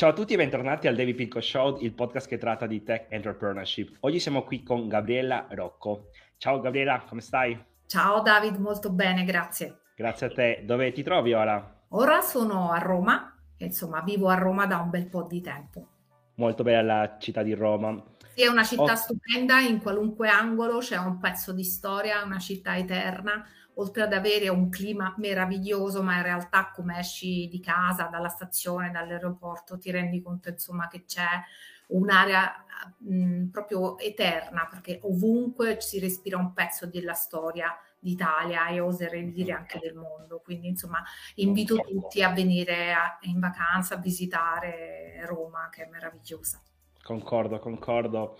Ciao a tutti e bentornati al David Pinco Show, il podcast che tratta di tech entrepreneurship. Oggi siamo qui con Gabriella Rocco. Ciao Gabriella, come stai? Ciao David, molto bene, grazie. Grazie a te. Dove ti trovi ora? Ora sono a Roma, insomma vivo a Roma da un bel po' di tempo. Molto bella la città di Roma. Sì, è una città oh. stupenda, in qualunque angolo c'è un pezzo di storia, una città eterna oltre ad avere un clima meraviglioso, ma in realtà come esci di casa, dalla stazione, dall'aeroporto, ti rendi conto insomma che c'è un'area mh, proprio eterna, perché ovunque si respira un pezzo della storia d'Italia e oserei dire anche del mondo. Quindi insomma invito tutti a venire a, in vacanza a visitare Roma, che è meravigliosa. Concordo, concordo.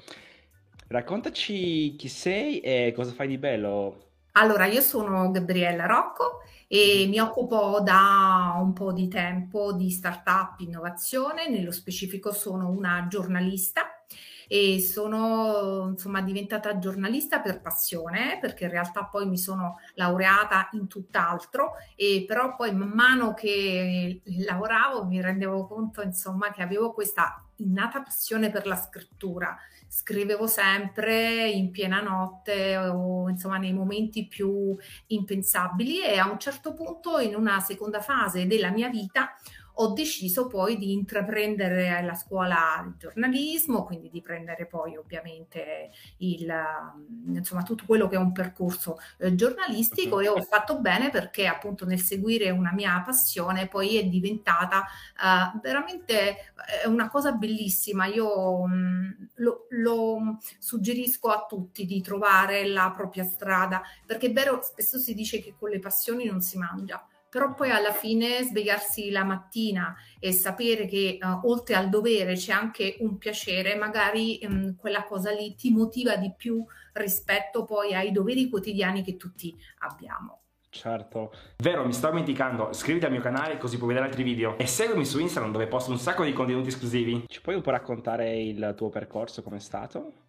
Raccontaci chi sei e cosa fai di bello allora, io sono Gabriella Rocco e mi occupo da un po' di tempo di startup innovazione, nello specifico sono una giornalista e sono insomma diventata giornalista per passione perché in realtà poi mi sono laureata in tutt'altro e però poi man mano che lavoravo mi rendevo conto insomma che avevo questa innata passione per la scrittura. Scrivevo sempre in piena notte o insomma nei momenti più impensabili e a un certo punto in una seconda fase della mia vita ho deciso poi di intraprendere la scuola di giornalismo, quindi di prendere poi ovviamente il, mm, insomma, tutto quello che è un percorso eh, giornalistico e ho fatto bene perché appunto nel seguire una mia passione poi è diventata uh, veramente eh, una cosa bellissima. Io mh, mm, lo, lo suggerisco a tutti di trovare la propria strada perché è vero, spesso si dice che con le passioni non si mangia però poi alla fine svegliarsi la mattina e sapere che uh, oltre al dovere c'è anche un piacere, magari um, quella cosa lì ti motiva di più rispetto poi ai doveri quotidiani che tutti abbiamo. Certo. Vero, mi sto dimenticando, iscriviti al mio canale così puoi vedere altri video e seguimi su Instagram dove posto un sacco di contenuti esclusivi. Ci puoi un po' raccontare il tuo percorso, com'è stato?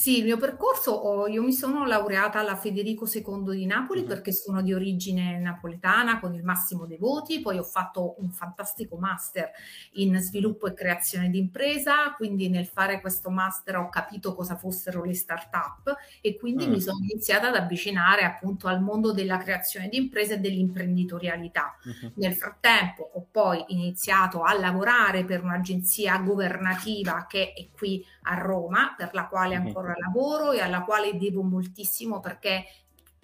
Sì, il mio percorso, oh, io mi sono laureata alla Federico II di Napoli uh-huh. perché sono di origine napoletana con il massimo dei voti, poi ho fatto un fantastico master in sviluppo e creazione di impresa, quindi nel fare questo master ho capito cosa fossero le start-up e quindi uh-huh. mi sono iniziata ad avvicinare appunto al mondo della creazione di imprese e dell'imprenditorialità. Uh-huh. Nel frattempo ho poi iniziato a lavorare per un'agenzia governativa che è qui a Roma, per la quale ancora lavoro e alla quale devo moltissimo perché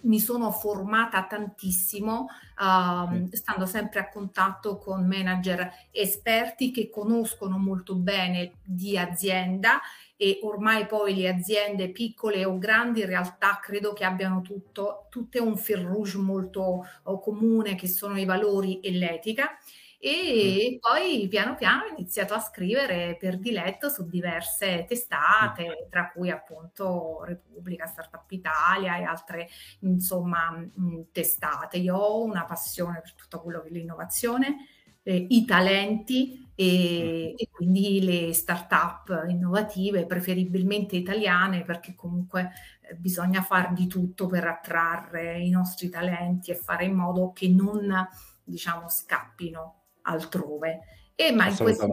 mi sono formata tantissimo, uh, stando sempre a contatto con manager esperti che conoscono molto bene di azienda e ormai poi le aziende piccole o grandi in realtà credo che abbiano tutto, tutte un fil rouge molto uh, comune che sono i valori e l'etica e poi piano piano ho iniziato a scrivere per diletto su diverse testate, tra cui appunto Repubblica, Startup Italia e altre insomma mm, testate. Io ho una passione per tutto quello che è l'innovazione, eh, i talenti e, e, quindi le start-up innovative, preferibilmente italiane, perché comunque eh, bisogna fare di tutto per attrarre i nostri talenti e fare in modo che non diciamo scappino altrove. E ma in questo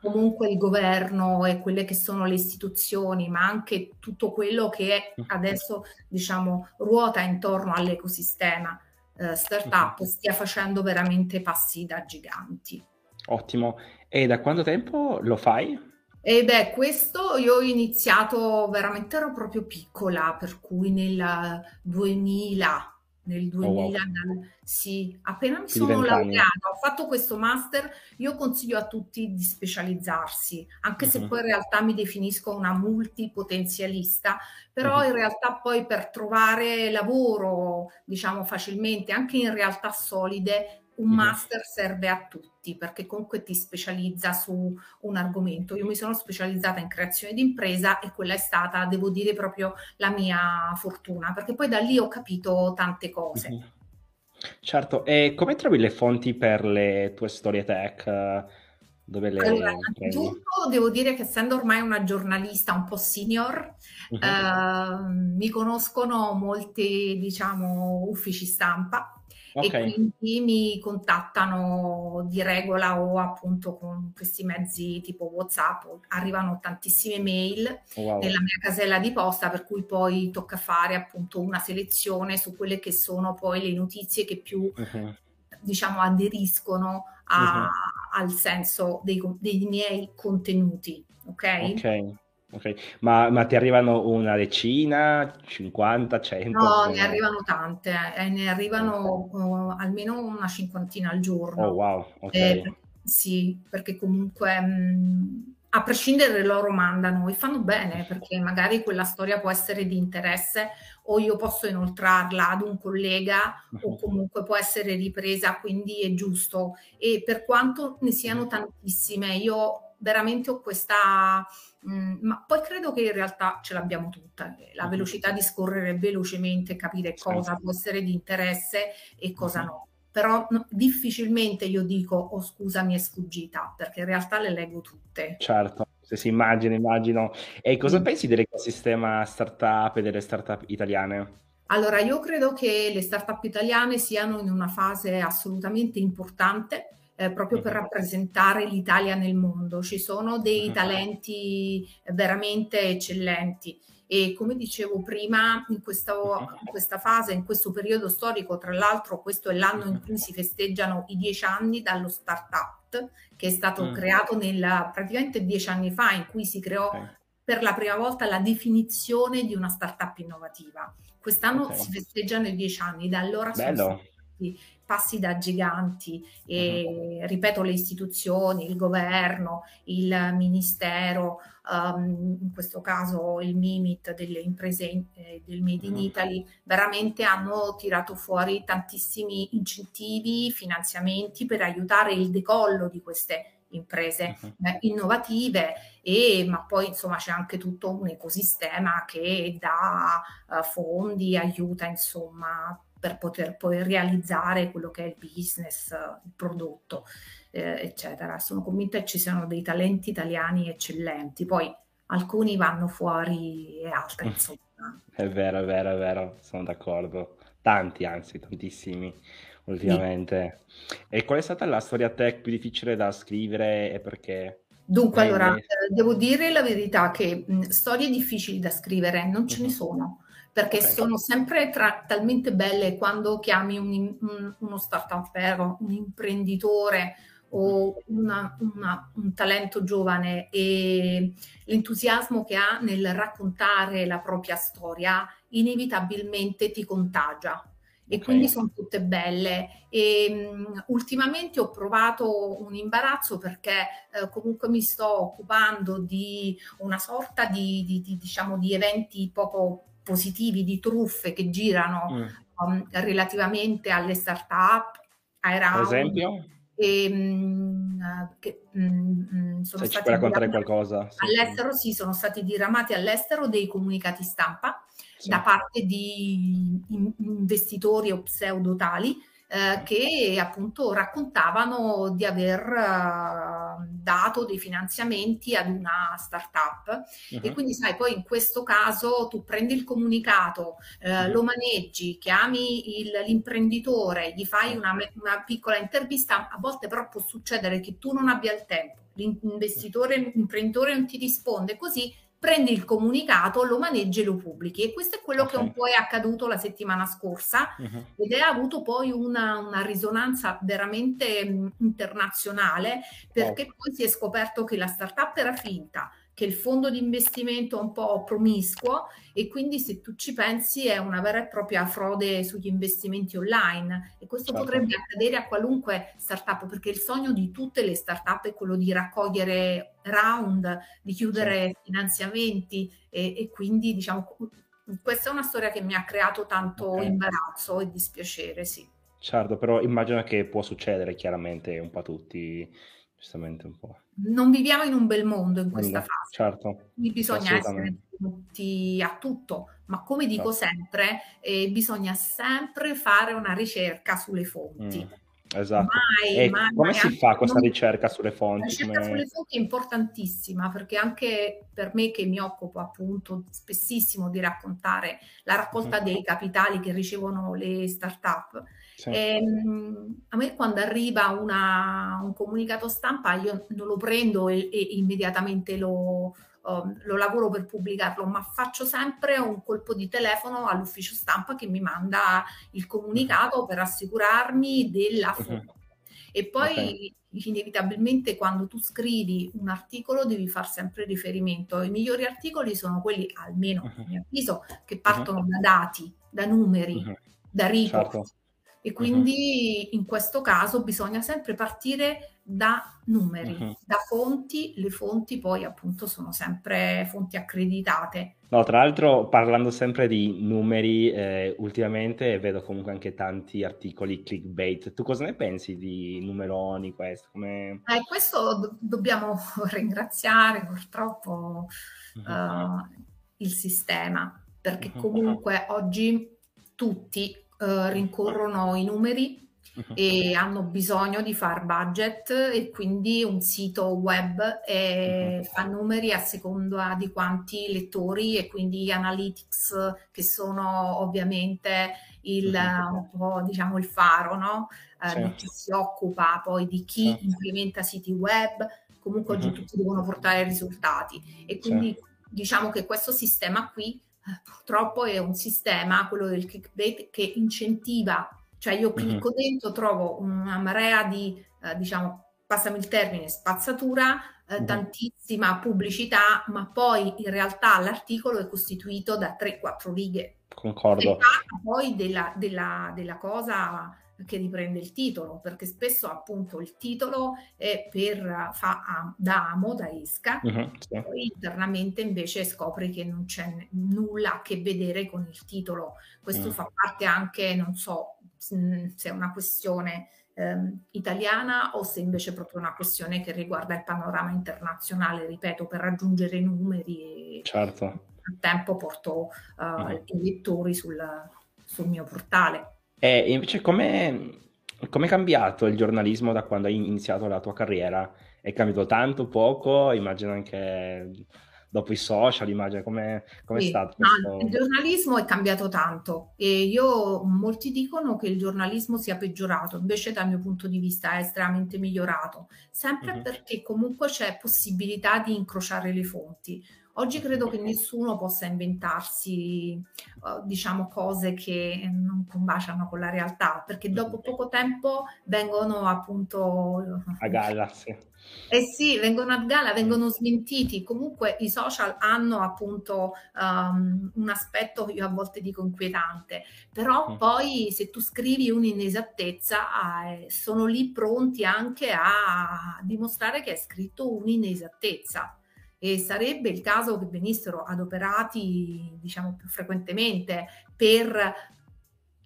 comunque il governo e quelle che sono le istituzioni, ma anche tutto quello che adesso diciamo ruota intorno all'ecosistema eh, startup stia facendo veramente passi da giganti. Ottimo. E da quanto tempo lo fai? E beh, questo io ho iniziato veramente ero proprio piccola, per cui nel 2000 nel 2000, oh, wow. Sì, appena mi sono laureata, ho fatto questo master, io consiglio a tutti di specializzarsi, anche uh-huh. se poi in realtà mi definisco una multipotenzialista, però uh-huh. in realtà poi per trovare lavoro, diciamo facilmente, anche in realtà solide, un mhm. master serve a tutti perché comunque ti specializza su un argomento. Io mi sono specializzata in creazione di impresa e quella è stata, devo dire, proprio la mia fortuna, perché poi da lì ho capito tante cose. Certo, e come trovi le fonti per le tue storie tech? Dove le allora, innanzitutto devo dire che essendo ormai una giornalista un po' senior, uh-huh. eh, mi conoscono molti, diciamo, uffici stampa okay. e quindi mi contattano di regola o appunto con questi mezzi tipo WhatsApp, arrivano tantissime mail wow. nella mia casella di posta per cui poi tocca fare appunto una selezione su quelle che sono poi le notizie che più uh-huh. diciamo aderiscono a, uh-huh. al senso dei, dei miei contenuti, ok? Ok. Okay. Ma, ma, ti arrivano una decina, 50, 100? No, ne arrivano tante, eh, ne arrivano uh, almeno una cinquantina al giorno. Oh wow, ok. Eh, sì, perché comunque mh, a prescindere loro mandano e fanno bene perché magari quella storia può essere di interesse o io posso inoltrarla ad un collega o comunque può essere ripresa, quindi è giusto. E per quanto ne siano tantissime, io veramente ho questa Mm, ma poi credo che in realtà ce l'abbiamo tutta, la velocità di scorrere velocemente, capire cosa può essere di interesse e cosa no. Però no, difficilmente io dico, oh scusa mi è sfuggita, perché in realtà le leggo tutte. Certo, se si immagina, immagino. E cosa mm. pensi dell'ecosistema startup e delle startup italiane? Allora, io credo che le startup italiane siano in una fase assolutamente importante eh, proprio per rappresentare l'Italia nel mondo. Ci sono dei talenti veramente eccellenti e come dicevo prima, in questa, in questa, fase, in questo periodo storico, tra l'altro questo è l'anno in cui si festeggiano i dieci anni dallo Startup, che è stato mm. creato nel, praticamente dieci anni fa, in cui si creò okay. per la prima volta la definizione di una startup innovativa. Quest'anno okay. si festeggiano i dieci anni, da allora Bello. sono stati passi da giganti e uh-huh. ripeto le istituzioni, il governo, il ministero, um, in questo caso il MIMIT delle imprese eh, del Made in uh-huh. Italy, veramente hanno tirato fuori tantissimi incentivi, finanziamenti per aiutare il decollo di queste imprese uh-huh. eh, innovative e ma poi insomma c'è anche tutto un ecosistema che dà uh, fondi, aiuta insomma per poter poi realizzare quello che è il business, il prodotto, eh, eccetera. Sono convinta che ci siano dei talenti italiani eccellenti, poi alcuni vanno fuori e altri mm. insomma. È vero, è vero, è vero, sono d'accordo. Tanti, anzi, tantissimi ultimamente. Sì. E qual è stata la storia tech più difficile da scrivere e perché? Dunque, allora, eh, devo dire la verità che mh, storie difficili da scrivere non ce ne mhm. sono perché okay. sono sempre tra, talmente belle quando chiami un, un, uno startup, un imprenditore o una, una, un talento giovane e l'entusiasmo che ha nel raccontare la propria storia inevitabilmente ti contagia e okay. quindi sono tutte belle. E, um, ultimamente ho provato un imbarazzo perché uh, comunque mi sto occupando di una sorta di, di, di, diciamo, di eventi poco positivi di truffe che girano mm. um, relativamente alle start-up, ai round. Per esempio? E, um, che, um, sono Se ci puoi raccontare qualcosa. All'estero sì, sono stati diramati all'estero dei comunicati stampa sì. da parte di investitori o pseudotali eh, che appunto raccontavano di aver uh, dato dei finanziamenti ad una startup uh-huh. e quindi sai poi in questo caso tu prendi il comunicato, eh, uh-huh. lo maneggi, chiami il, l'imprenditore, gli fai una, una piccola intervista, a volte però può succedere che tu non abbia il tempo l'investitore, l'imprenditore non ti risponde, così prendi il comunicato, lo maneggi e lo pubblichi. E questo è quello okay. che un po' è accaduto la settimana scorsa uh-huh. ed è avuto poi una, una risonanza veramente mh, internazionale perché wow. poi si è scoperto che la startup era finta, che il fondo di investimento è un po' promiscuo e quindi se tu ci pensi è una vera e propria frode sugli investimenti online e questo certo. potrebbe accadere a qualunque startup perché il sogno di tutte le startup è quello di raccogliere round, di chiudere certo. finanziamenti e, e, quindi diciamo questa è una storia che mi ha creato tanto okay. imbarazzo e dispiacere, sì. Certo, però immagino che può succedere chiaramente un po' a tutti giustamente un po'. Non viviamo in un bel mondo in questa fase. Certo. Quindi bisogna essere pronti a tutto, ma come dico certo. sempre, eh, bisogna sempre fare una ricerca sulle fonti. Mm. Esatto. Mai, mai, come mai, si fa questa non... ricerca sulle fonti? La ricerca sulle fonti è importantissima perché anche per me che mi occupo appunto spessissimo di raccontare la raccolta mm. dei capitali che ricevono le start-up, Sì. E, ehm, a me quando arriva una, un comunicato stampa io non lo prendo e, e immediatamente lo, um, lo lavoro per pubblicarlo, ma faccio sempre un colpo di telefono all'ufficio stampa che mi manda il comunicato per assicurarmi della foto. Uh-huh. E poi okay. inevitabilmente quando tu scrivi un articolo devi fare sempre riferimento. I migliori articoli sono quelli, almeno uh-huh. a mio avviso, che partono uh-huh. da dati, da numeri, da report. Certo. E quindi uh-huh. in questo caso bisogna sempre partire da numeri, uh-huh. da fonti, le fonti poi appunto sono sempre fonti accreditate. No, tra l'altro parlando sempre di numeri, eh, ultimamente vedo comunque anche tanti articoli clickbait. Tu cosa ne pensi di numeroni questo? Come... Eh, questo do- dobbiamo ringraziare purtroppo uh-huh. uh, il sistema, perché comunque oggi tutti uh, rincorrono i numeri e hanno bisogno di far budget e quindi un sito web e fa numeri a seconda di quanti lettori e quindi analytics che sono ovviamente il, po' diciamo il faro no? eh, di chi si occupa poi di chi certo. implementa siti web comunque oggi tutti devono portare risultati. E quindi diciamo che questo sistema qui eh, purtroppo è un sistema, quello del clickbait, che incentiva cioè io clicco uh-huh. dentro, trovo una marea di, eh, diciamo, passami il termine, spazzatura, eh, uh-huh. tantissima pubblicità, ma poi in realtà l'articolo è costituito da 3-4 righe. Concordo. E poi della, della, della cosa che riprende il titolo, perché spesso appunto il titolo è per fa da amo, da esca, uh-huh, sì. poi internamente invece scopri che non c'è nulla a che vedere con il titolo. Questo uh-huh. fa parte anche, non so, se è una questione ehm, italiana o se invece è proprio una questione che riguarda il panorama internazionale, ripeto, per raggiungere i numeri e certo. nel tempo porto uh, uh-huh. i lettori sul, sul mio portale. E invece come è cambiato il giornalismo da quando hai iniziato la tua carriera? È cambiato tanto, poco? Immagino anche dopo i social, immagino come è sì, stato questo... Il giornalismo è cambiato tanto e io, molti dicono che il giornalismo sia peggiorato, invece dal mio punto di vista è estremamente migliorato, sempre uh-huh. perché comunque c'è possibilità di incrociare le fonti. Oggi credo che nessuno possa inventarsi, uh, diciamo, cose che non combaciano con la realtà, perché dopo poco tempo vengono appunto... A galla, sì. Eh sì, vengono a galla, vengono smentiti. Comunque i social hanno appunto um, un aspetto, io a volte dico inquietante, però mm. poi se tu scrivi un'inesattezza, eh, sono lì pronti anche a dimostrare che è scritto un'inesattezza e sarebbe il caso che venissero adoperati diciamo più frequentemente per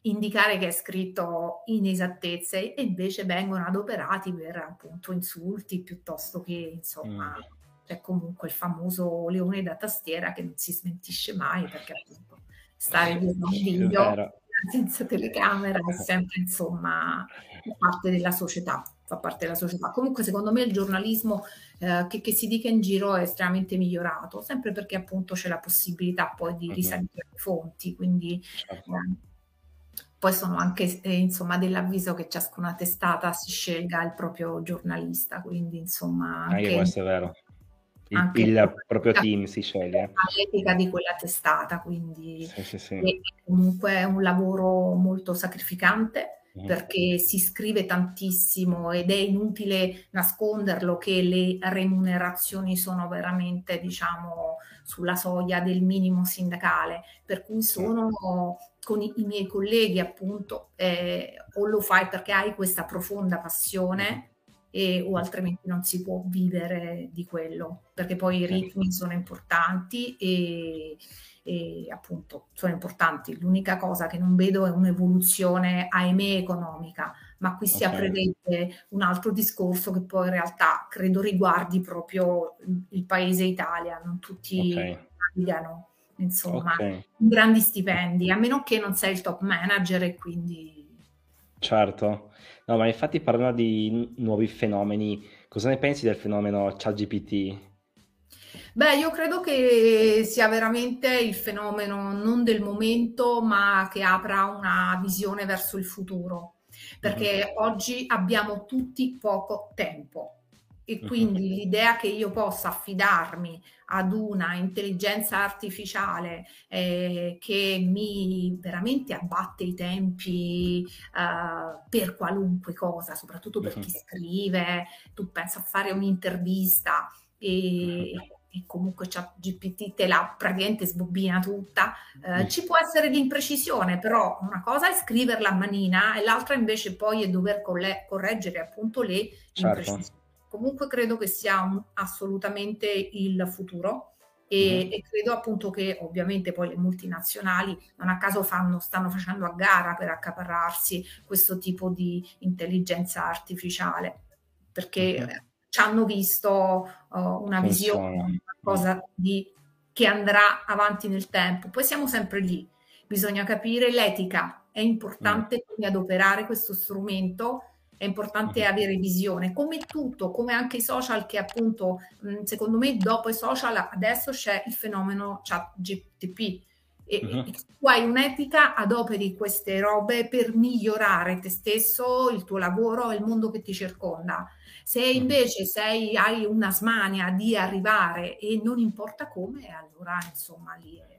indicare che è scritto inesattezze e invece vengono adoperati per appunto insulti piuttosto che insomma mm. c'è comunque il famoso leone da tastiera che non si smentisce mai perché appunto stare dietro un video senza telecamera è sempre insomma parte della società fa parte della società comunque secondo me il giornalismo eh, che, che, si dica in giro è estremamente migliorato sempre perché appunto c'è la possibilità poi di risalire le fonti quindi certo. eh, poi sono anche eh, insomma dell'avviso che ciascuna testata si scelga il proprio giornalista, quindi insomma... Anche, anche questo è vero. Il, il proprio team si sceglie. L'etica di quella testata, quindi sì, sì, sì. è comunque un lavoro molto sacrificante mm. perché si scrive tantissimo ed è inutile nasconderlo che le remunerazioni sono veramente, diciamo, sulla soglia del minimo sindacale, per cui sono con i, i miei colleghi appunto eh, o lo fai perché hai questa profonda passione e, o altrimenti non si può vivere di quello, perché poi i ritmi sono importanti e, e appunto sono importanti. L'unica cosa che non vedo è un'evoluzione, ahimè, economica, ma qui si okay. aprirebbe un altro discorso che poi in realtà credo riguardi proprio il paese Italia, non tutti okay. insomma, okay. grandi stipendi, a meno che non sei il top manager e quindi... Certo, no, ma infatti parlando di nuovi fenomeni, cosa ne pensi del fenomeno ChatGPT? Beh, io credo che sia veramente il fenomeno non del momento, ma che apra una visione verso il futuro. perché uh-huh. oggi abbiamo tutti poco tempo e quindi uh-huh. l'idea che io possa affidarmi ad una intelligenza artificiale eh, che mi veramente abbatte i tempi eh, per qualunque cosa, soprattutto per chi scrive, tu pensa a fare un'intervista e, e comunque GPT te la praticamente sbobbina tutta, eh, mm. ci può essere l'imprecisione, però una cosa è scriverla a manina e l'altra invece poi è dover colle- correggere appunto le certo. imprecisioni. Comunque credo che sia un, assolutamente il futuro. E, mm. e, credo appunto che ovviamente poi le multinazionali non a caso fanno, stanno facendo a gara per accaparrarsi questo tipo di intelligenza artificiale perché mm-hmm ci hanno visto uh, una visione, qualcosa di, che andrà avanti nel tempo. Poi siamo sempre lì, bisogna capire l'etica, è importante mm. adoperare questo strumento, è importante mm. avere visione, come tutto, come anche i social che appunto, secondo me dopo i social adesso c'è il fenomeno chat GTP. E, uh-huh. e tu hai un'etica, adoperi queste robe per migliorare te stesso, il tuo lavoro e il mondo che ti circonda. Se invece sei, hai una smania di arrivare e non importa come, allora insomma lì è...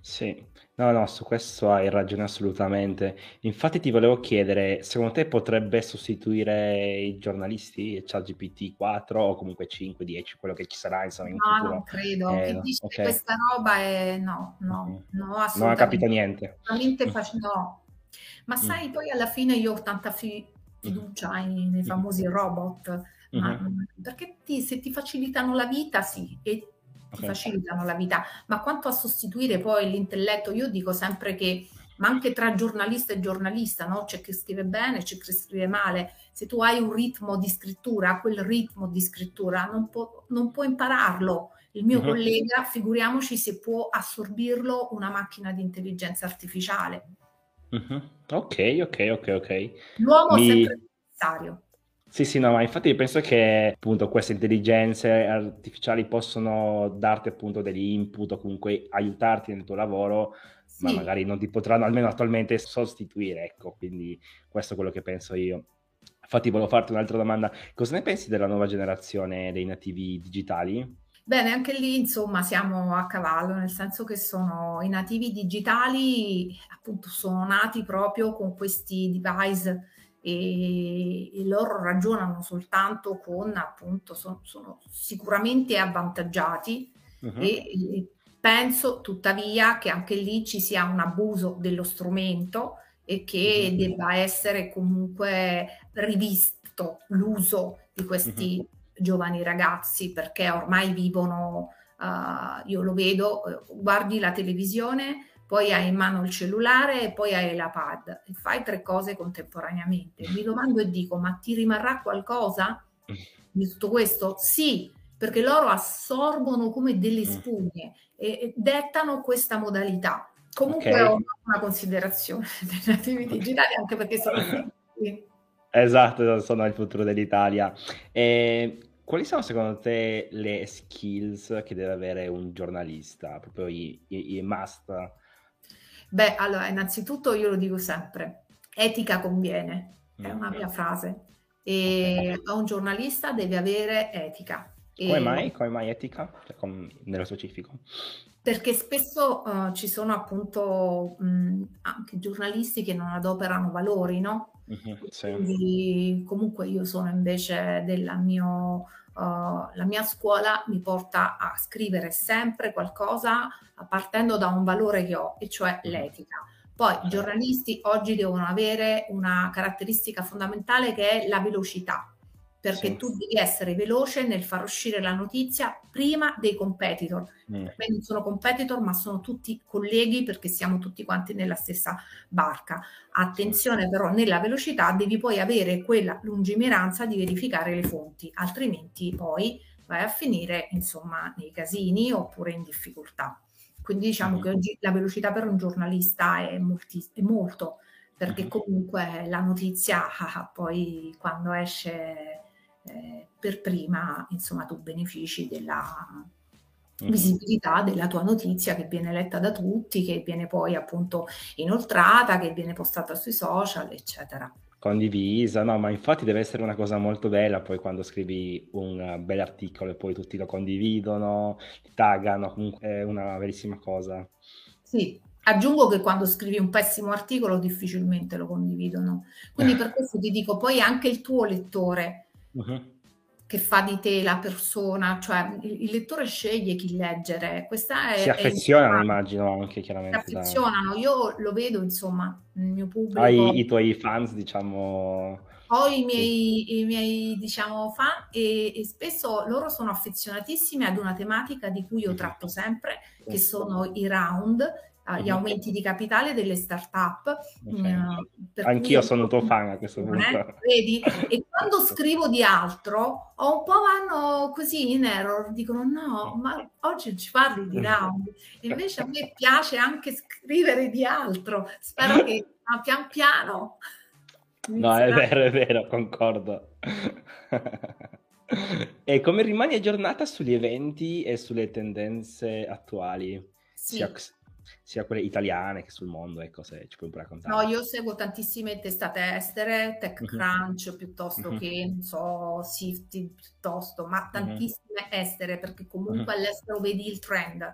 Sì, no, no, su questo hai ragione assolutamente. Infatti ti volevo chiedere, secondo te potrebbe sostituire i giornalisti, ChatGPT 4 o comunque 5, 10, quello che ci sarà insomma in no, futuro? non credo. Eh, Chi dice okay. questa roba è no, no, mm. no, assolutamente. Non ha capito niente. Assolutamente facile, no. Ma mm. sai, poi alla fine io ho tanta fi- fiducia nei, nei famosi robot, ma uh-huh. perché ti, se ti facilitano la vita, sì, e ti okay. facilitano la vita, ma quanto a sostituire poi l'intelletto, io dico sempre che, ma anche tra giornalista e giornalista, no? c'è chi scrive bene, c'è chi scrive male, se tu hai un ritmo di scrittura, quel ritmo di scrittura non può, non può impararlo. Il mio uh-huh. collega, figuriamoci se può assorbirlo una macchina di intelligenza artificiale. Uh-huh. Ok, ok, ok, ok. L'uomo Mi... è sempre necessario. Sì, sì, no, ma infatti penso che appunto queste intelligenze artificiali possono darti appunto degli input o comunque aiutarti nel tuo lavoro, sì. ma magari non ti potranno almeno attualmente sostituire, ecco, quindi questo è quello che penso io. Infatti volevo farti un'altra domanda, cosa ne pensi della nuova generazione dei nativi digitali? Bene, anche lì insomma siamo a cavallo, nel senso che sono i nativi digitali, appunto sono nati proprio con questi device e, e loro ragionano soltanto con appunto, sono, sono sicuramente avvantaggiati uh-huh. e, penso tuttavia che anche lì ci sia un abuso dello strumento e che uh-huh. debba essere comunque rivisto l'uso di questi uh-huh giovani ragazzi perché ormai vivono, uh, io lo vedo, eh, guardi la televisione, poi hai in mano il cellulare e poi hai la pad e fai tre cose contemporaneamente. Mi domando e dico, ma ti rimarrà qualcosa di tutto questo? Sì, perché loro assorbono come delle mm. spugne e, e dettano questa modalità. Comunque okay. ho una considerazione dei nativi digitali anche perché sono qui. Esatto, sono il futuro dell'Italia. E quali sono secondo te le skills che deve avere un giornalista, proprio i, i, i must? Beh, allora, innanzitutto io lo dico sempre, etica conviene, è una mia frase. E un giornalista deve avere etica. Come mai? Come mai etica? Cioè, com... nello specifico? Perché spesso uh, ci sono appunto mh, anche giornalisti che non adoperano valori, no? Mm-hmm, sì. Quindi comunque io sono invece della mio Uh, la mia scuola mi porta a scrivere sempre qualcosa partendo da un valore che ho, e cioè mm-hmm. l'etica. Poi i giornalisti oggi devono avere una caratteristica fondamentale che è la velocità perché sì. tu devi essere veloce nel far uscire la notizia prima dei competitor. Mm. non sono competitor, ma sono tutti colleghi perché siamo tutti quanti nella stessa barca. Attenzione sì. però, nella velocità devi poi avere quella lungimiranza di verificare le fonti, altrimenti poi vai a finire insomma nei casini oppure in difficoltà. Quindi diciamo mm. che oggi la velocità per un giornalista è, molti, è molto, perché mm. comunque la notizia ah, ah poi quando esce eh, per prima insomma tu benefici della, mm-hmm. visibilità della tua notizia che viene letta da tutti, che viene poi appunto inoltrata, che viene postata sui social, eccetera condivisa, no, ma infatti deve essere una cosa molto bella poi quando scrivi un bel articolo e poi tutti lo condividono, ti taggano, comunque è una bellissima cosa. Sì, aggiungo che quando scrivi un pessimo articolo difficilmente lo condividono, quindi per questo ti dico poi anche il tuo lettore. Uh-huh che fa di te la persona, cioè il, il lettore sceglie chi leggere. Questa è, si affezionano, è immagino, anche chiaramente. Si affezionano, da... io lo vedo, insomma, nel mio pubblico. Hai i tuoi fans, diciamo... Ho i miei, sì. i miei diciamo, fan e, e, spesso loro sono affezionatissimi ad una tematica di cui io tratto sempre, che sono i round, gli aumenti di capitale delle start-up. Okay. Uh, Anch'io sono tuo fan a questo punto. Eh? Vedi? E quando scrivo di altro, un po' vanno così in error, dicono no, ma oggi ci parli di round. Invece a me piace anche scrivere di altro. Spero che ah, pian piano... No, è vero, è vero, concordo. e come rimani aggiornata sugli eventi e sulle tendenze attuali? Sì. Sia sia quelle italiane che sul mondo, ecco, se ci puoi un po' raccontare. No, io seguo tantissime testate estere, TechCrunch mm-hmm. piuttosto mm-hmm. che, non so, Sifty piuttosto, ma tantissime mm-hmm. estere, perché comunque all'estero vedi il trend.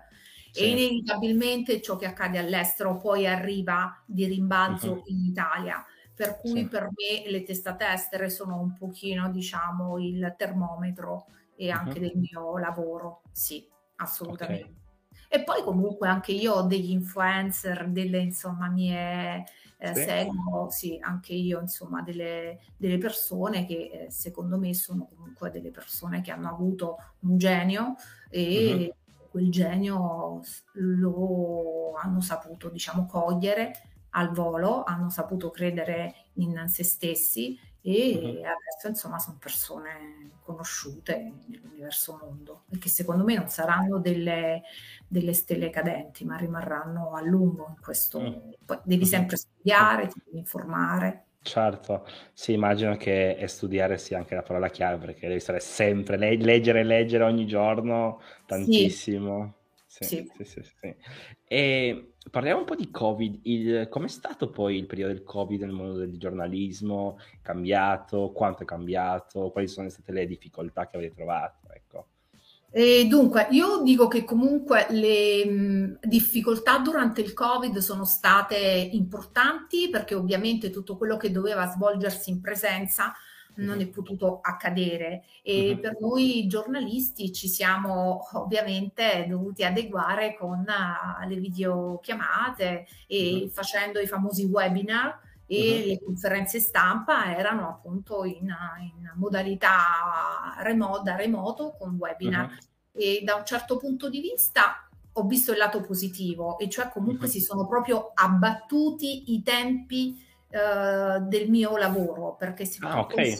Sì. E inevitabilmente ciò che accade all'estero poi arriva di rimbalzo in Italia. Per cui sì. per me le testate estere sono un pochino, diciamo, il termometro e anche del mio lavoro. Sì, assolutamente. Okay. E poi comunque anche io ho degli influencer, delle insomma mie eh, sì. seguo, sì, anche io insomma delle, delle persone che eh, secondo me sono comunque delle persone che hanno avuto un genio e uh-huh. quel genio lo hanno saputo diciamo cogliere al volo, hanno saputo credere in se stessi e uh-huh. adesso insomma sono persone conosciute nell'universo mondo e che secondo me non saranno delle, delle stelle cadenti ma rimarranno a lungo in questo uh-huh. Poi devi sempre studiare, ti devi informare Certo, sì, immagino che studiare sia anche la parola chiave perché devi stare sempre, leggere e leggere ogni giorno tantissimo. Sì. Sì, sì, sì, sì. E parliamo un po' di Covid. Il, com'è stato poi il periodo del Covid nel mondo del giornalismo? È cambiato? Quanto è cambiato? Quali sono state le difficoltà che avete trovato? Ecco. E dunque, io dico che comunque le mh, difficoltà durante il Covid sono state importanti perché ovviamente tutto quello che doveva svolgersi in presenza non è potuto accadere e uh-huh. per noi giornalisti ci siamo ovviamente dovuti adeguare con uh, le videochiamate e uh-huh. facendo i famosi webinar e uh-huh. le conferenze stampa erano appunto in, in modalità remoto, da remoto con webinar e da un certo punto di vista ho visto il lato positivo e cioè comunque si sono proprio abbattuti i tempi eh, del mio lavoro, perché se ah, okay.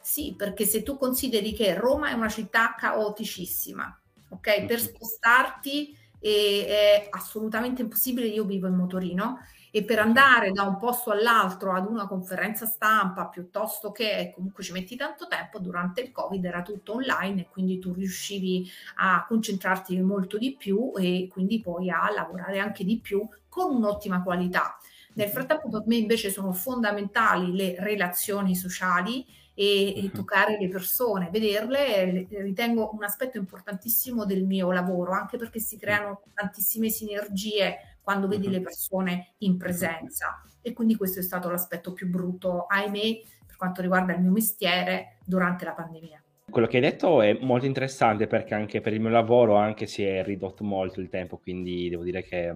sì, perché se tu consideri che Roma è una città caoticissima, ok? Mm-hmm. Per spostarti è, è assolutamente impossibile, io vivo in motorino e per andare da un posto all'altro ad una conferenza stampa piuttosto che comunque ci metti tanto tempo durante il covid era tutto online e quindi tu riuscivi a concentrarti molto di più e quindi poi a lavorare anche di più con un'ottima qualità nel frattempo per me invece sono fondamentali le relazioni sociali e, e, toccare le persone, vederle, ritengo un aspetto importantissimo del mio lavoro, anche perché si creano tantissime sinergie quando vedi le persone in presenza. E quindi questo è stato l'aspetto più brutto, ahimè, per quanto riguarda il mio mestiere durante la pandemia. Quello che hai detto è molto interessante perché anche per il mio lavoro anche si è ridotto molto il tempo, quindi devo dire che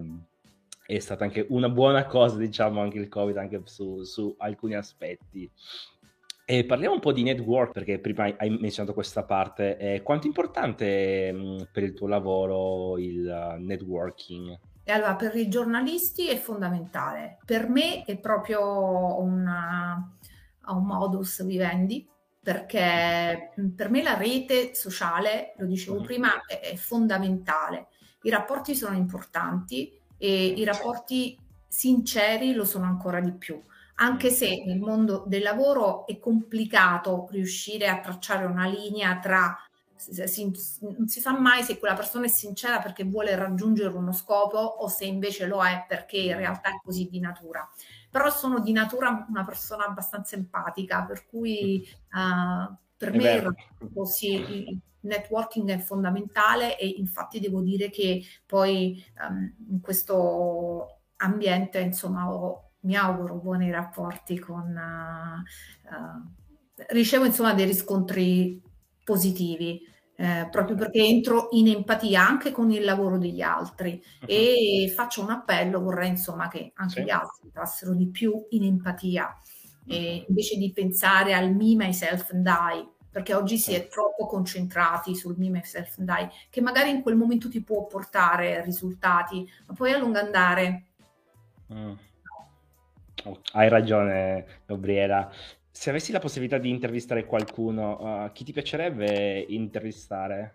è stata anche una buona cosa, diciamo, anche il Covid, anche su, su alcuni aspetti. E parliamo un po' di network, perché prima hai menzionato questa parte. Eh, quanto è importante mh, mm, per il tuo lavoro il uh, networking? E allora, per i giornalisti è fondamentale. Per me è proprio una, un modus vivendi, perché mm, per me la rete sociale, lo dicevo mm. prima, è, è fondamentale. I rapporti sono importanti, e i rapporti sinceri lo sono ancora di più. Anche se nel mondo del lavoro è complicato riuscire a tracciare una linea tra si, non si sa mai se quella persona è sincera perché vuole raggiungere uno scopo o se invece lo è perché in realtà è così di natura. Però sono di natura una persona abbastanza empatica, per cui uh, per è me così, il networking è fondamentale e infatti devo dire che poi um, in questo ambiente insomma ho, mi auguro buoni rapporti con uh, uh, ricevo insomma dei riscontri positivi, eh, proprio perché entro in empatia anche con il lavoro degli altri uh-huh. e faccio un appello, vorrei insomma che anche sì. gli altri entrassero di più in empatia, eh, invece di pensare al me, myself and I, perché oggi si è troppo concentrati sul me, myself and I, che magari in quel momento ti può portare risultati, ma poi a lungo andare... Mm. Hai ragione, Gabriela. Se avessi la possibilità di intervistare qualcuno, uh, chi ti piacerebbe intervistare?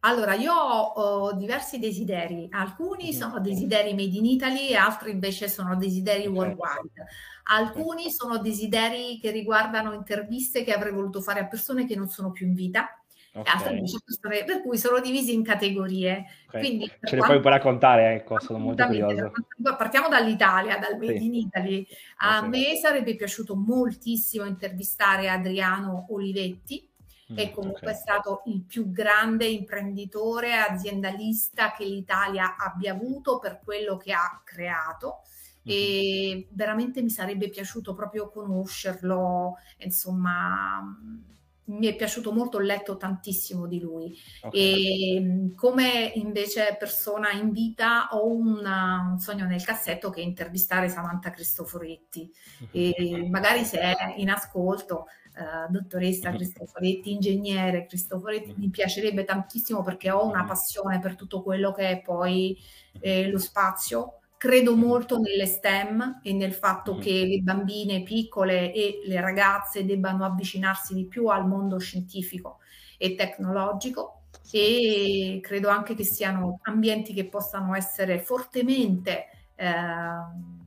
Allora, io ho, diversi desideri, alcuni mm-hmm. sono desideri made in Italy e altri invece sono desideri worldwide. Alcuni sono desideri che riguardano interviste che avrei voluto fare a persone che non sono più in vita, Okay. persone, per cui sono divisi in categorie. Okay. Quindi, Ce le puoi poi raccontare, ecco, sono molto curioso. Partiamo dall'Italia, dal Made sì. in Italy. A sì. me sarebbe piaciuto moltissimo intervistare Adriano Olivetti, che mm, comunque okay. è stato il più grande imprenditore aziendalista che l'Italia abbia avuto per quello che ha creato e veramente mi sarebbe piaciuto proprio conoscerlo, insomma mi è piaciuto molto, ho letto tantissimo di lui. Okay. E come invece persona in vita ho una, un sogno nel cassetto che è intervistare Samantha Cristoforetti. E magari se è in ascolto, uh, dottoressa Cristoforetti, ingegnere Cristoforetti, mi piacerebbe tantissimo perché ho una passione per tutto quello che è poi eh, lo spazio Credo molto nelle STEM e nel fatto che le bambine piccole e le ragazze debbano avvicinarsi di più al mondo scientifico e tecnologico e credo anche che siano ambienti che possano essere fortemente eh,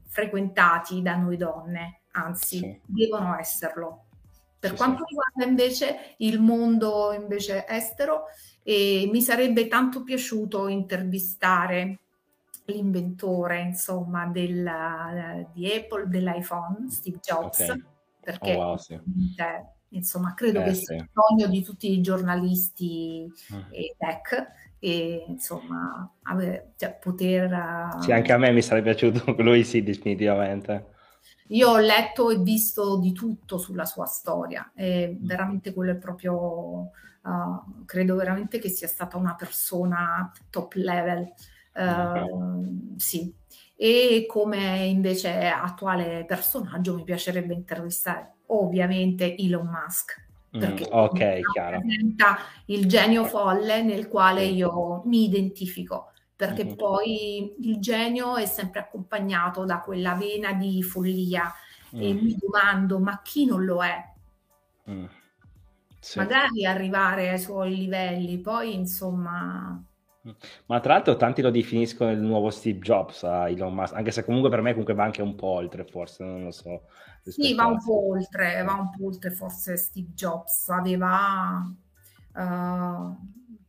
frequentati da noi donne, anzi sì. devono esserlo. Per sì, quanto riguarda invece il mondo invece estero, eh, mi sarebbe tanto piaciuto intervistare l'inventore, insomma, della, di Apple, dell'iPhone, Steve Jobs, okay. perché oh, wow, sì. insomma, credo eh, che sia il sogno di tutti i giornalisti mm. e tech e insomma avere, cioè, poter... Sì, anche a me mi sarebbe piaciuto, lui sì, definitivamente. Io ho letto e visto di tutto sulla sua storia e mm. veramente quello è proprio, uh, credo veramente che sia stata una persona top level. Uh, sì. E come invece attuale personaggio mi piacerebbe intervistare ovviamente Elon Musk. Mm, perché mm, ok, chiaro. il genio folle nel quale io mi identifico, perché mm-hmm. poi il genio è sempre accompagnato da quella vena di follia mm. e mi domando, ma chi non lo è? Mm. Sì. Magari arrivare ai suoi livelli, poi insomma ma tra l'altro tanti lo definiscono il nuovo Steve Jobs a Elon Musk, anche se comunque per me comunque va anche un po' oltre, forse, non lo so. Sì, va un po' oltre, va un po' oltre forse Steve Jobs, aveva, uh,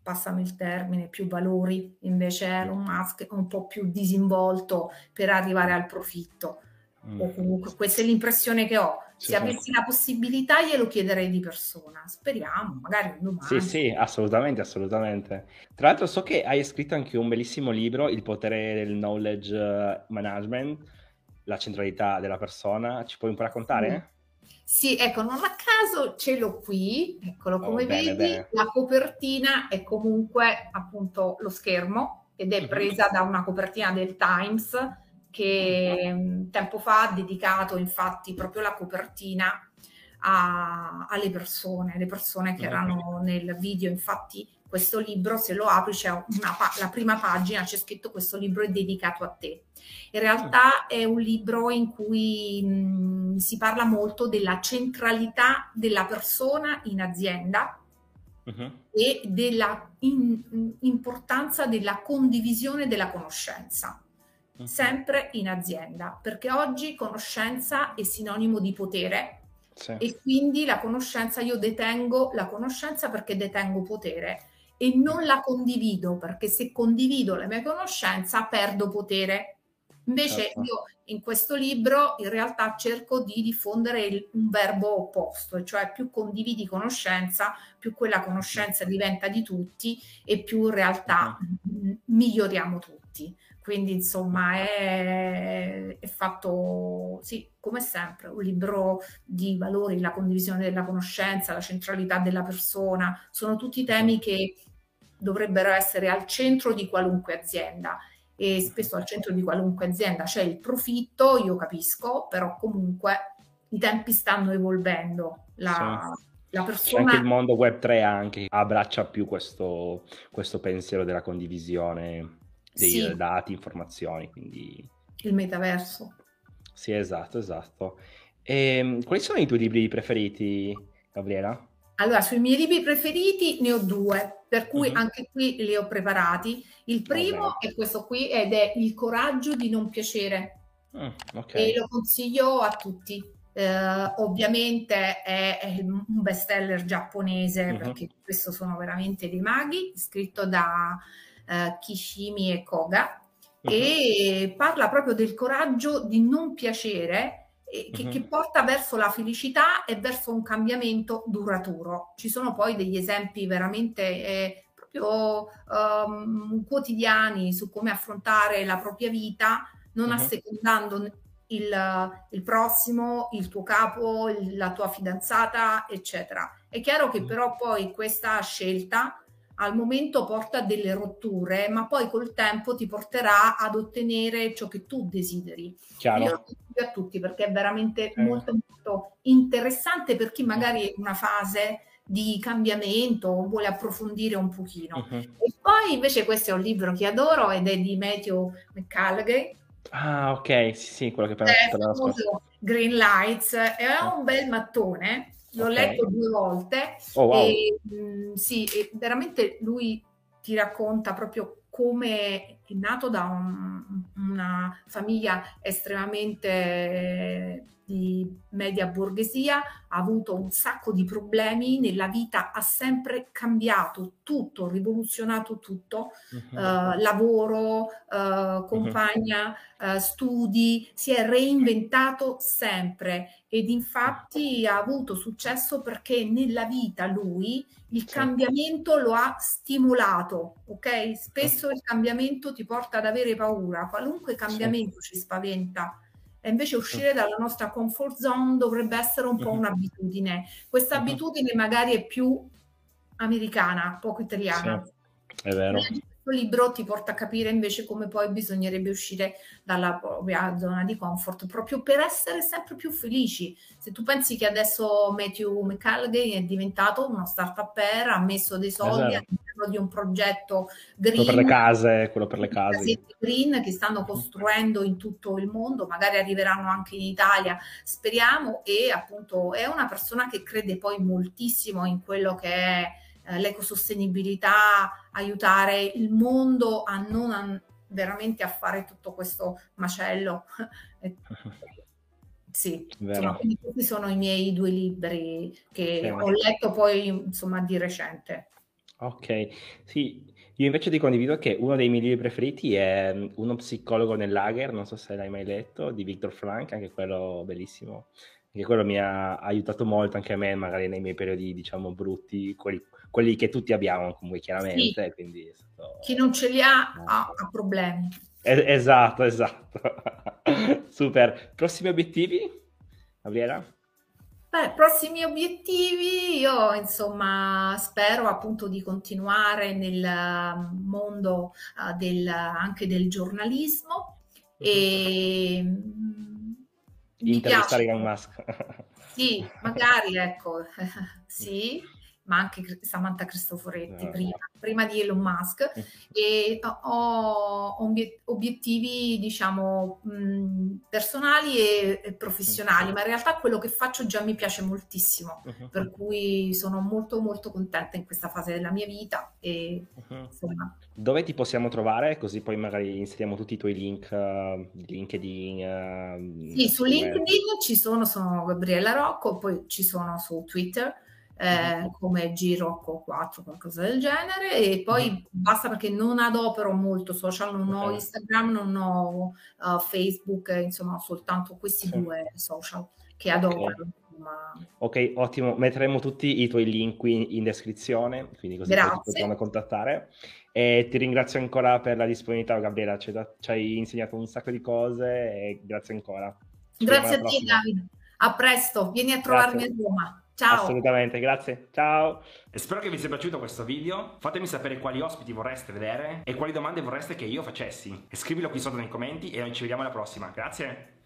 passami il termine, più valori, invece Elon Musk è un po' più disinvolto per arrivare al profitto. Mm. O comunque questa è l'impressione che ho se avessi la possibilità glielo chiederei di persona, speriamo, magari un domani. Sì, sì, assolutamente, assolutamente. Tra l'altro so che hai scritto anche un bellissimo libro, Il potere del knowledge eh, management, la centralità della persona, ci puoi un po' raccontare? Sì. sì ecco, non a caso ce l'ho qui, eccolo come oh, bene, vedi, bene. la copertina è comunque appunto lo schermo ed è mhm. presa da una copertina del Times che tempo fa ha dedicato infatti proprio la copertina a, alle persone, le persone che erano nel video. Infatti questo libro, se lo apri, c'è una, la prima pagina, c'è scritto questo libro è dedicato a te. In realtà è un libro in cui mh, mm, si parla molto della centralità della persona in azienda uh-huh. e della in, importanza della condivisione della conoscenza sempre in azienda, perché oggi conoscenza è sinonimo di potere, Sì. E quindi la conoscenza, io detengo la conoscenza perché detengo potere e non la condivido perché se condivido la mia conoscenza perdo potere. Invece certo. io in questo libro in realtà cerco di diffondere il, un verbo opposto, cioè più condividi conoscenza, più quella conoscenza diventa di tutti e più in realtà uh-huh. miglioriamo tutti. Quindi insomma è, è, fatto, sì, come sempre, un libro di valori, la condivisione della conoscenza, la centralità della persona, sono tutti temi che dovrebbero essere al centro di qualunque azienda e spesso al centro di qualunque azienda c'è il profitto, io capisco, però comunque i tempi stanno evolvendo. La, sì. la persona... Anche il mondo web 3 anche abbraccia più questo, questo pensiero della condivisione dei sì. dati, informazioni, quindi... Il metaverso. Sì, esatto, esatto. E, ehm, quali sono i tuoi libri preferiti, Gabriela? Allora, sui miei libri preferiti ne ho due, per cui uh-huh. anche qui li ho preparati. Il primo oh, è questo qui ed è Il coraggio di non piacere. Uh, okay. E lo consiglio a tutti. Uh, ovviamente è, è, un bestseller giapponese uh-huh. perché questo sono veramente dei maghi, scritto da uh, Kishimi e Koga uh-huh. e parla proprio del coraggio di non piacere che, uh-huh. che, porta verso la felicità e verso un cambiamento duraturo. Ci sono poi degli esempi veramente eh, proprio um, quotidiani su come affrontare la propria vita, non uh-huh. assecondando il, il, prossimo, il tuo capo, il, la tua fidanzata, eccetera. È chiaro che però poi questa scelta al momento porta delle rotture, ma poi col tempo ti porterà ad ottenere ciò che tu desideri. Chiaro. Io lo consiglio a tutti perché è veramente eh. molto, molto interessante per chi magari è in una fase di cambiamento o vuole approfondire un pochino. Uh-huh. E poi invece questo è un libro che adoro ed è di Matthew McCallaghay. Ah, ok, sì, sì, quello che parla Green Lights, è un bel mattone L'ho okay. letto due volte oh, wow. e mh, mm, sì, e veramente lui ti racconta proprio come è nato da un, una famiglia estremamente di media borghesia, ha avuto un sacco di problemi, nella vita ha sempre cambiato tutto, rivoluzionato tutto, uh-huh. uh, lavoro, uh, compagna, uh, studi, si è reinventato sempre ed infatti ha avuto successo perché nella vita lui il sì. cambiamento lo ha stimolato, ok? Spesso il cambiamento ti porta ad avere paura, qualunque cambiamento sì. ci spaventa e invece uscire dalla nostra comfort zone dovrebbe essere un po' un'abitudine. Questa abitudine magari è più americana, poco italiana. Sì, è vero libro ti porta a capire invece come poi bisognerebbe uscire dalla propria zona di comfort proprio per essere sempre più felici. Se tu pensi che adesso Matthew McCallaghay è diventato uno startup ha messo dei soldi esatto. All'interno di un progetto green, quello per le case, quello per le case green che stanno costruendo in tutto il mondo, magari arriveranno anche in Italia, speriamo e appunto è una persona che crede poi moltissimo in quello che è eh, l'ecosostenibilità, aiutare il mondo a non a, veramente a fare tutto questo macello. sì, insomma, questi sono i miei due libri che sì. ho letto poi insomma di recente. Ok, sì, io invece ti condivido che uno dei miei libri preferiti è mm, Uno psicologo nel lager, non so se l'hai mai letto, di Victor Frank, anche quello bellissimo. Anche quello mi ha aiutato molto anche a me, magari nei miei periodi, diciamo, brutti, quelli quelli che tutti abbiamo comunque chiaramente. Sì. Stato... Chi non ce li ha ha, ha problemi. Es- esatto, esatto. Super. Prossimi obiettivi, Gabriela? Beh, prossimi obiettivi, io insomma spero appunto di continuare nel mondo uh, del, anche del giornalismo. E mm, intervistare Elon Musk. sì, magari ecco, sì, ma anche Samantha Cristoforetti uh. prima, prima, di Elon Musk e ho obiettivi diciamo mh, personali e, e professionali, ma in realtà quello che faccio già mi piace moltissimo, uh-huh. per cui sono molto molto contenta in questa fase della mia vita e uh-huh. insomma dove ti possiamo trovare? Così poi magari inseriamo tutti i tuoi link, uh, LinkedIn. Uh, sì, su LinkedIn ci sono, sono Gabriella Rocco, poi ci sono su Twitter eh, mm-hmm. come Girocco4, qualcosa del genere, e poi mm-hmm. basta perché non adopero molto social, non okay. ho Instagram, non ho uh, Facebook, insomma ho soltanto questi sì. due social che adopero. Okay. Ma... Ok, ottimo. Metteremo tutti i tuoi link qui in descrizione, quindi così ti potranno contattare. E ti ringrazio ancora per la disponibilità, Gabriela. Ci, ci hai insegnato un sacco di cose e grazie ancora. Ci grazie a te, Davide. A presto, vieni a trovarmi grazie. a Roma. Ciao. Assolutamente, grazie. Ciao. E spero che vi sia piaciuto questo video. Fatemi sapere quali ospiti vorreste vedere e quali domande vorreste che io facessi. E scrivilo qui sotto nei commenti e noi ci vediamo alla prossima. Grazie.